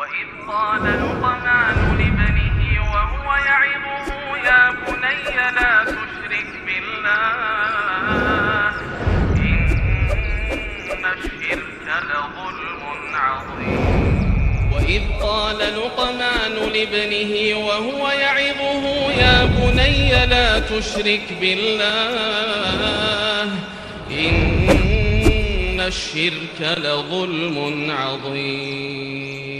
وإذ قال لقمان لابنه وهو يعظه يا بني لا تشرك بالله إن الشرك لظلم عظيم. وإذ قال لقمان لابنه وهو يعظه يا بني لا تشرك بالله إن الشرك لظلم عظيم.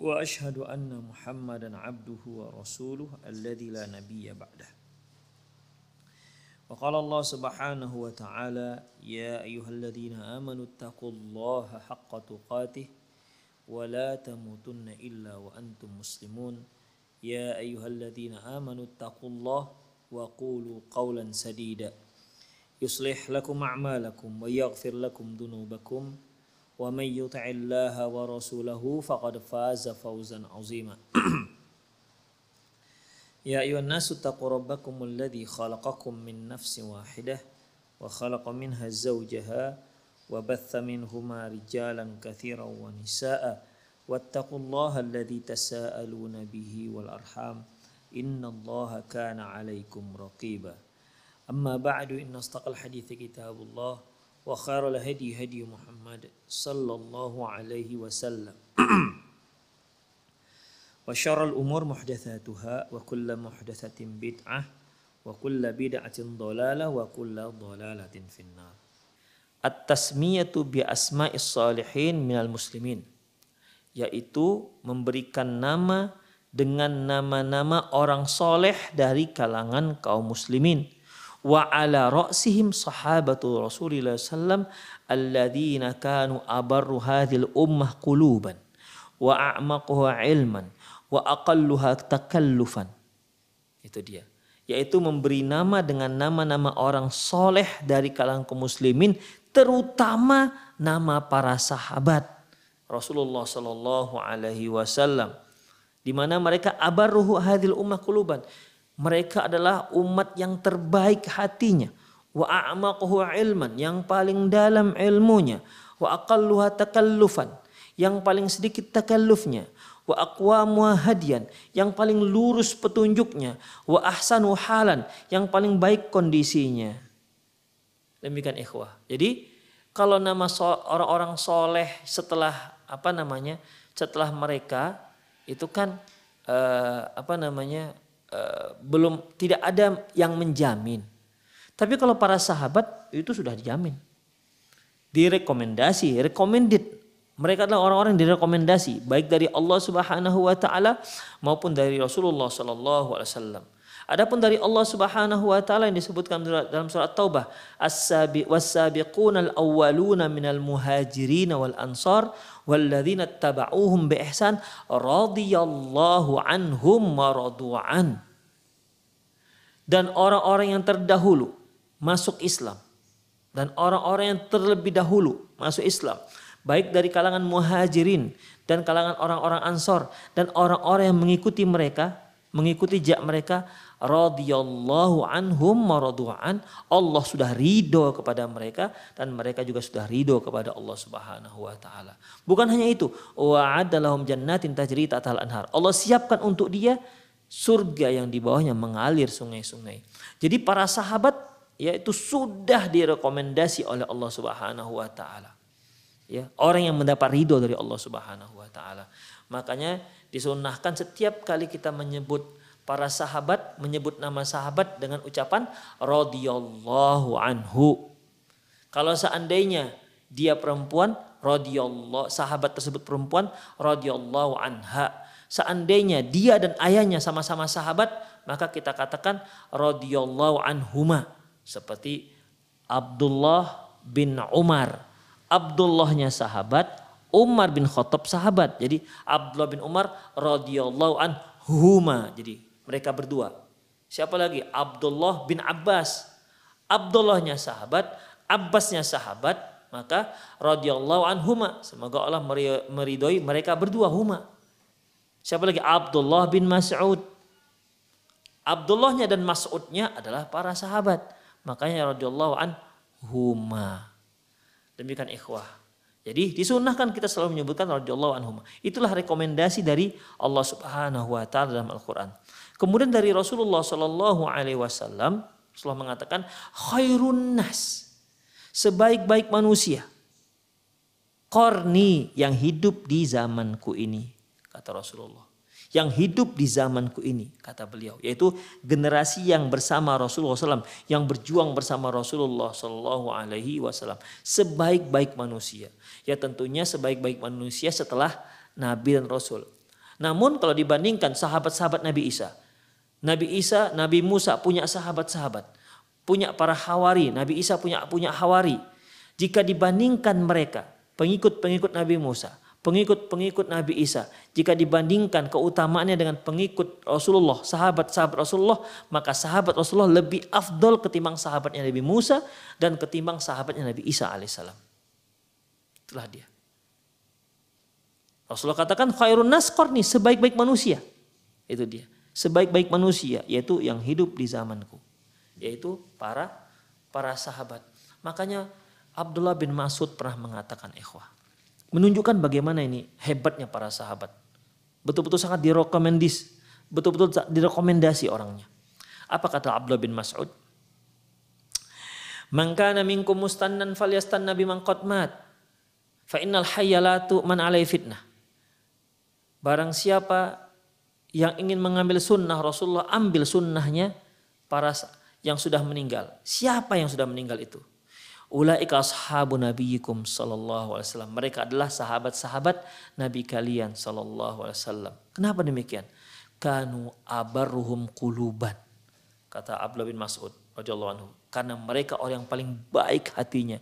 وأشهد أن محمدا عبده ورسوله الذي لا نبي بعده. وقال الله سبحانه وتعالى يا أيها الذين آمنوا اتقوا الله حق تقاته ولا تموتن إلا وأنتم مسلمون. يا أيها الذين آمنوا اتقوا الله وقولوا قولا سديدا. يصلح لكم أعمالكم ويغفر لكم ذنوبكم ومن يطع الله ورسوله فقد فاز فوزا عظيما. يا أيها الناس اتقوا ربكم الذي خلقكم من نفس واحدة وخلق منها زوجها وبث منهما رجالا كثيرا ونساء. واتقوا الله الذي تساءلون به والأرحام. إن الله كان عليكم رقيبا. أما بعد إن أصدق الحديث كتاب الله. وخير الهدي هدي محمد صلى الله عليه وسلم وشر الأمور محدثاتها وكل محدثة بدعة وكل بدعة ضلالة وكل ضلالة في النار التسمية بأسماء الصالحين من المسلمين yaitu memberikan nama dengan nama-nama orang soleh dari kalangan kaum muslimin wa ala ra'sihim sahabatu Rasulillah sallam alladzina kanu abarru hadhil ummah quluban wa a'maquha ilman wa aqalluha takallufan. Itu dia. Yaitu memberi nama dengan nama-nama orang soleh dari kalangan kaum muslimin terutama nama para sahabat Rasulullah Shallallahu Alaihi Wasallam di mana mereka abarruhu hadil ummah kuluban mereka adalah umat yang terbaik hatinya. Wa a'maquhu ilman yang paling dalam ilmunya. Wa aqalluha takallufan yang paling sedikit takallufnya. Wa aqwamu hadian yang paling lurus petunjuknya. Wa ahsanu halan yang paling baik kondisinya. Demikian ikhwah. Jadi kalau nama orang-orang soleh setelah apa namanya setelah mereka itu kan eh, apa namanya eh, belum tidak ada yang menjamin. Tapi kalau para sahabat itu sudah dijamin. Direkomendasi recommended. Mereka adalah orang-orang yang direkomendasi baik dari Allah Subhanahu wa taala maupun dari Rasulullah sallallahu alaihi wasallam. Adapun dari Allah Subhanahu wa taala yang disebutkan dalam surat Taubah, as-sabi was-sabiqunal awwaluna minal muhajirin wal ansar walladzina tabauhum bi ihsan radhiyallahu anhum wa radu'an. Dan orang-orang yang terdahulu masuk Islam dan orang-orang yang terlebih dahulu masuk Islam baik dari kalangan muhajirin dan kalangan orang-orang ansor dan orang-orang yang mengikuti mereka mengikuti jak mereka radhiyallahu anhum maradu'an Allah sudah ridho kepada mereka dan mereka juga sudah ridho kepada Allah Subhanahu wa taala. Bukan hanya itu, wa'adalahum jannatin tajri ta'tal anhar. Allah siapkan untuk dia surga yang di bawahnya mengalir sungai-sungai. Jadi para sahabat yaitu sudah direkomendasi oleh Allah Subhanahu wa taala. Ya, orang yang mendapat ridho dari Allah Subhanahu wa taala. Makanya disunahkan setiap kali kita menyebut para sahabat menyebut nama sahabat dengan ucapan radhiyallahu anhu. Kalau seandainya dia perempuan radhiyallahu sahabat tersebut perempuan radhiyallahu anha. Seandainya dia dan ayahnya sama-sama sahabat, maka kita katakan radhiyallahu anhuma. Seperti Abdullah bin Umar. Abdullahnya sahabat, Umar bin Khattab sahabat. Jadi Abdullah bin Umar radhiyallahu anhuma. Jadi mereka berdua. Siapa lagi? Abdullah bin Abbas. Abdullahnya sahabat, Abbasnya sahabat, maka radhiyallahu anhuma. Semoga Allah meridhoi mereka berdua huma. Siapa lagi? Abdullah bin Mas'ud. Abdullahnya dan Mas'udnya adalah para sahabat. Makanya radhiyallahu anhuma. Demikian ikhwah. Jadi disunahkan kita selalu menyebutkan radhiyallahu anhuma. Itulah rekomendasi dari Allah Subhanahu wa taala dalam Al-Qur'an. Kemudian dari Rasulullah Shallallahu alaihi wasallam Rasulullah mengatakan khairun nas. Sebaik-baik manusia. Korni yang hidup di zamanku ini kata Rasulullah. Yang hidup di zamanku ini kata beliau. Yaitu generasi yang bersama Rasulullah SAW yang berjuang bersama Rasulullah Shallallahu Alaihi Wasallam. Sebaik-baik manusia. Ya tentunya sebaik-baik manusia setelah Nabi dan Rasul. Namun kalau dibandingkan sahabat-sahabat Nabi Isa Nabi Isa Nabi Musa punya sahabat-sahabat punya para hawari Nabi Isa punya punya hawari jika dibandingkan mereka pengikut-pengikut Nabi Musa pengikut-pengikut Nabi Isa. Jika dibandingkan keutamaannya dengan pengikut Rasulullah, sahabat-sahabat Rasulullah, maka sahabat Rasulullah lebih afdol ketimbang sahabatnya Nabi Musa dan ketimbang sahabatnya Nabi Isa alaihissalam. Itulah dia. Rasulullah katakan khairun nas qarni, sebaik-baik manusia. Itu dia. Sebaik-baik manusia yaitu yang hidup di zamanku. Yaitu para para sahabat. Makanya Abdullah bin Mas'ud pernah mengatakan ikhwah Menunjukkan bagaimana ini hebatnya para sahabat. Betul-betul sangat direkomendis, betul-betul direkomendasi orangnya. Apa kata Abdullah bin Mas'ud? Man kana minkum mustannan falyastanna biman qad mat. Fa innal hayyalatu man alai fitnah. Barang siapa yang ingin mengambil sunnah Rasulullah, ambil sunnahnya para yang sudah meninggal. Siapa yang sudah meninggal itu? Ulaika ashabu nabiyikum sallallahu alaihi wasallam. Mereka adalah sahabat-sahabat nabi kalian sallallahu alaihi wasallam. Kenapa demikian? Kanu abarruhum kuluban. Kata Abdullah bin Mas'ud radhiyallahu anhu. Karena mereka orang yang paling baik hatinya.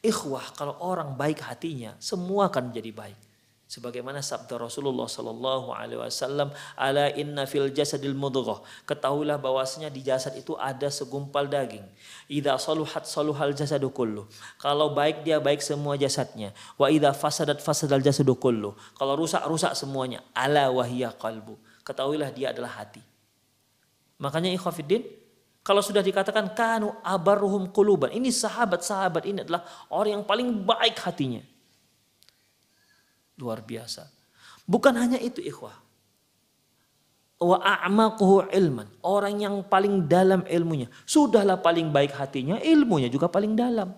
Ikhwah, kalau orang baik hatinya, semua akan menjadi baik sebagaimana sabda Rasulullah sallallahu alaihi wasallam ala inna fil jasadil mudghah. Ketahuilah bahwasanya di jasad itu ada segumpal daging. Idza saluhat saluhal jasadu kullu. Kalau baik dia baik semua jasadnya. Wa idza fasadat fasadal jasadu kullu. Kalau rusak rusak semuanya. Ala wahiyya qalbu. Ketahuilah dia adalah hati. Makanya ikhwatiddin kalau sudah dikatakan kanu abarruhum quluban. Ini sahabat-sahabat ini adalah orang yang paling baik hatinya Luar biasa. Bukan hanya itu ikhwah. Wa a'maquhu ilman. Orang yang paling dalam ilmunya. Sudahlah paling baik hatinya, ilmunya juga paling dalam.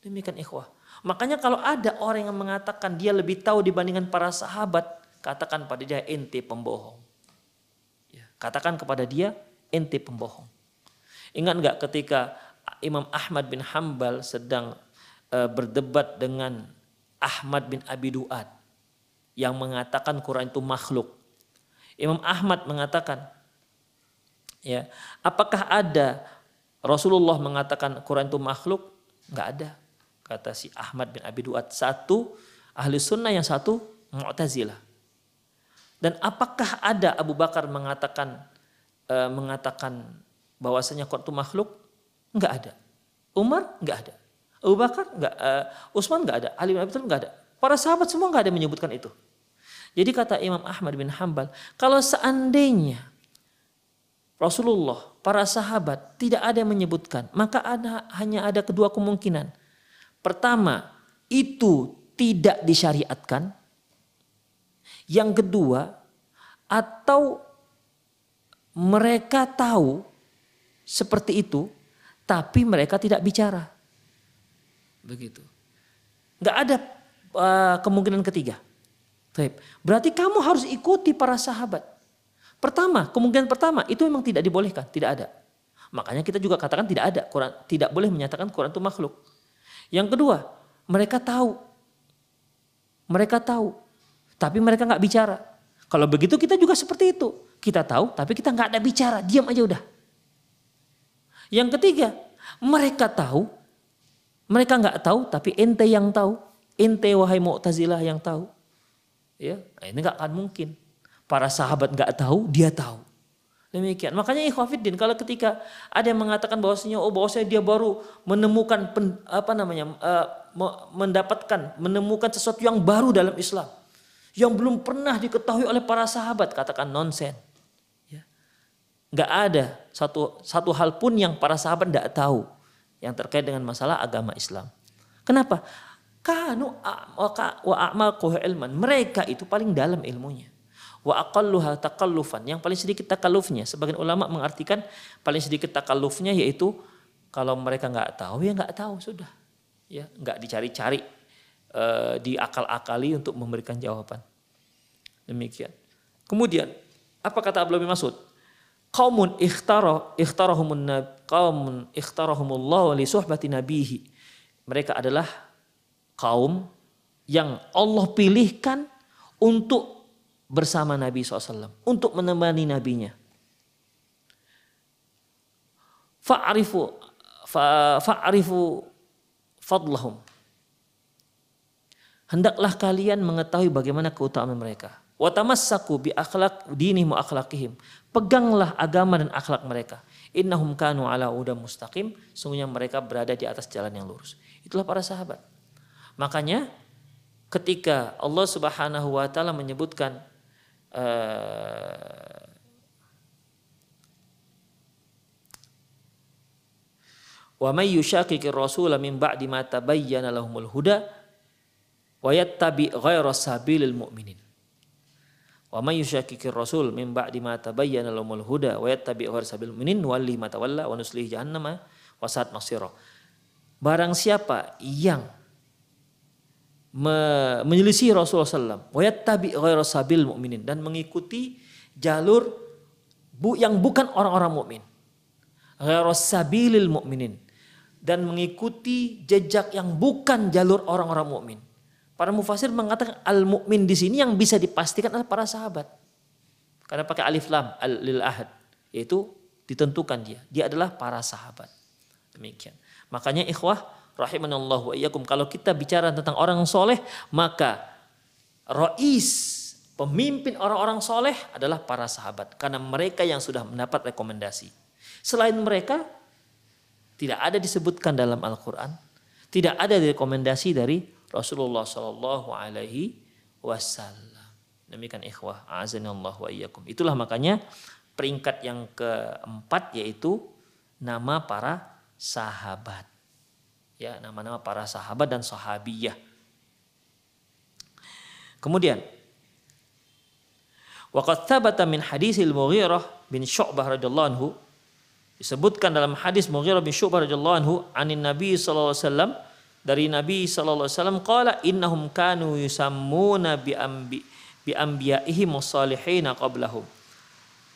Demikian ikhwah. Makanya kalau ada orang yang mengatakan dia lebih tahu dibandingkan para sahabat, katakan pada dia ente pembohong. Ya, katakan kepada dia ente pembohong. Ingat nggak ketika Imam Ahmad bin Hambal sedang uh, berdebat dengan Ahmad bin Abi Duat yang mengatakan Quran itu makhluk. Imam Ahmad mengatakan, ya, apakah ada Rasulullah mengatakan Quran itu makhluk? Enggak ada. Kata si Ahmad bin Abi Duat. Satu ahli sunnah yang satu Mu'tazilah. Dan apakah ada Abu Bakar mengatakan uh, mengatakan bahwasanya Quran itu makhluk? Enggak ada. Umar enggak ada. Abu Bakar enggak, uh, Utsman enggak ada, Ali bin Abi Thalib enggak ada. Para sahabat semua enggak ada yang menyebutkan itu. Jadi kata Imam Ahmad bin Hambal, kalau seandainya Rasulullah, para sahabat tidak ada yang menyebutkan, maka ada hanya ada kedua kemungkinan. Pertama, itu tidak disyariatkan. Yang kedua, atau mereka tahu seperti itu, tapi mereka tidak bicara. Begitu. Nggak ada uh, kemungkinan ketiga. Berarti kamu harus ikuti para sahabat. Pertama, kemungkinan pertama itu memang tidak dibolehkan, tidak ada. Makanya kita juga katakan tidak ada Quran, tidak boleh menyatakan Quran itu makhluk. Yang kedua, mereka tahu, mereka tahu, tapi mereka nggak bicara. Kalau begitu kita juga seperti itu. Kita tahu, tapi kita nggak ada bicara, diam aja udah. Yang ketiga, mereka tahu, mereka nggak tahu, tapi ente yang tahu, ente wahai Mu'tazilah yang tahu. Ya, nah ini nggak akan mungkin. Para sahabat nggak tahu, dia tahu. Demikian. Makanya ikhwafiddin kalau ketika ada yang mengatakan bahwasanya oh bahwasanya dia baru menemukan pen, apa namanya uh, mendapatkan menemukan sesuatu yang baru dalam Islam yang belum pernah diketahui oleh para sahabat katakan nonsen. Ya. Nggak ada satu satu hal pun yang para sahabat tidak tahu yang terkait dengan masalah agama Islam. Kenapa? Kanu wa a'mal ilman. Mereka itu paling dalam ilmunya. Wa aqalluha takallufan. Yang paling sedikit takallufnya. Sebagian ulama mengartikan paling sedikit takallufnya yaitu kalau mereka nggak tahu ya nggak tahu. Sudah. Ya nggak dicari-cari e, diakal-akali untuk memberikan jawaban. Demikian. Kemudian apa kata bin Mas'ud kaumun ikhtara ikhtarahumun kaumun ikhtarahumullah li suhbati nabihi mereka adalah kaum yang Allah pilihkan untuk bersama Nabi SAW untuk menemani nabinya. Fa'arifu fa'arifu fadlahum. Hendaklah kalian mengetahui bagaimana keutamaan mereka. Wa tamassaku bi akhlaq dinihim wa akhlaqihim. Peganglah agama dan akhlak mereka. Innahum kanu ala uda mustaqim. Sungguhnya mereka berada di atas jalan yang lurus. Itulah para sahabat. Makanya ketika Allah Subhanahu wa taala menyebutkan Eh, wa may yushaqiqir rasul min ba'di ma tabayyana lahumul huda wa yattabi ghayra sabilil mu'minin wa may yushaqiqir rasul min ba'di ma tabayyana lahumul huda wa yattabi ghayra sabilil mu'minin walli ma tawalla wa nuslihi jahannama wa sa'at masira barang siapa yang menyelisih Rasulullah SAW. Wayattabi ghairu sabil mu'minin. Dan mengikuti jalur bu, yang bukan orang-orang mukmin. Ghairu sabilil mu'minin. Dan mengikuti jejak yang bukan jalur orang-orang mukmin. Para mufasir mengatakan al-mukmin di sini yang bisa dipastikan adalah para sahabat. Karena pakai alif lam al lil ahad yaitu ditentukan dia. Dia adalah para sahabat. Demikian. Makanya ikhwah rahimanallah wa iyyakum kalau kita bicara tentang orang soleh maka rois pemimpin orang-orang soleh adalah para sahabat karena mereka yang sudah mendapat rekomendasi selain mereka tidak ada disebutkan dalam Al-Quran tidak ada rekomendasi dari Rasulullah Shallallahu Alaihi Wasallam. Demikian ikhwah azanillah wa iyyakum. Itulah makanya peringkat yang keempat yaitu nama para sahabat. Ya nama-nama para sahabat dan sahabiyah. Kemudian Waqad thabata min hadisil Mughirah bin Syu'bah radhiyallahu anhu disebutkan dalam hadis Mughirah bin Syu'bah radhiyallahu anhu anin Nabi sallallahu alaihi wasallam dari Nabi sallallahu alaihi wasallam qala innahum kanu yusammuna bi ambi bi anbiya'ihim salihin qablahum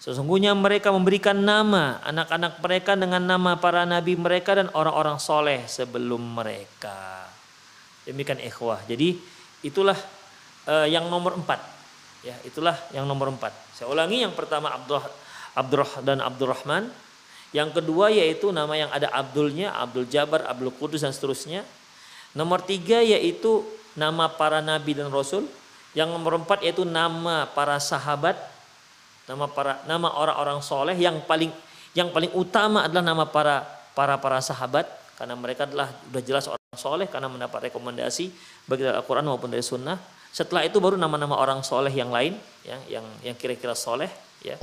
Sesungguhnya mereka memberikan nama anak-anak mereka dengan nama para nabi mereka dan orang-orang soleh sebelum mereka. Demikian ikhwah. Jadi itulah uh, yang nomor empat. Ya, itulah yang nomor empat. Saya ulangi yang pertama Abdul Abdurrah dan Abdurrahman. Yang kedua yaitu nama yang ada Abdulnya, Abdul Jabar, Abdul Kudus dan seterusnya. Nomor tiga yaitu nama para nabi dan rasul. Yang nomor empat yaitu nama para sahabat nama para nama orang-orang soleh yang paling yang paling utama adalah nama para para para sahabat karena mereka adalah sudah jelas orang soleh karena mendapat rekomendasi baik dari Al-Quran maupun dari Sunnah. Setelah itu baru nama-nama orang soleh yang lain ya, yang yang kira-kira soleh ya.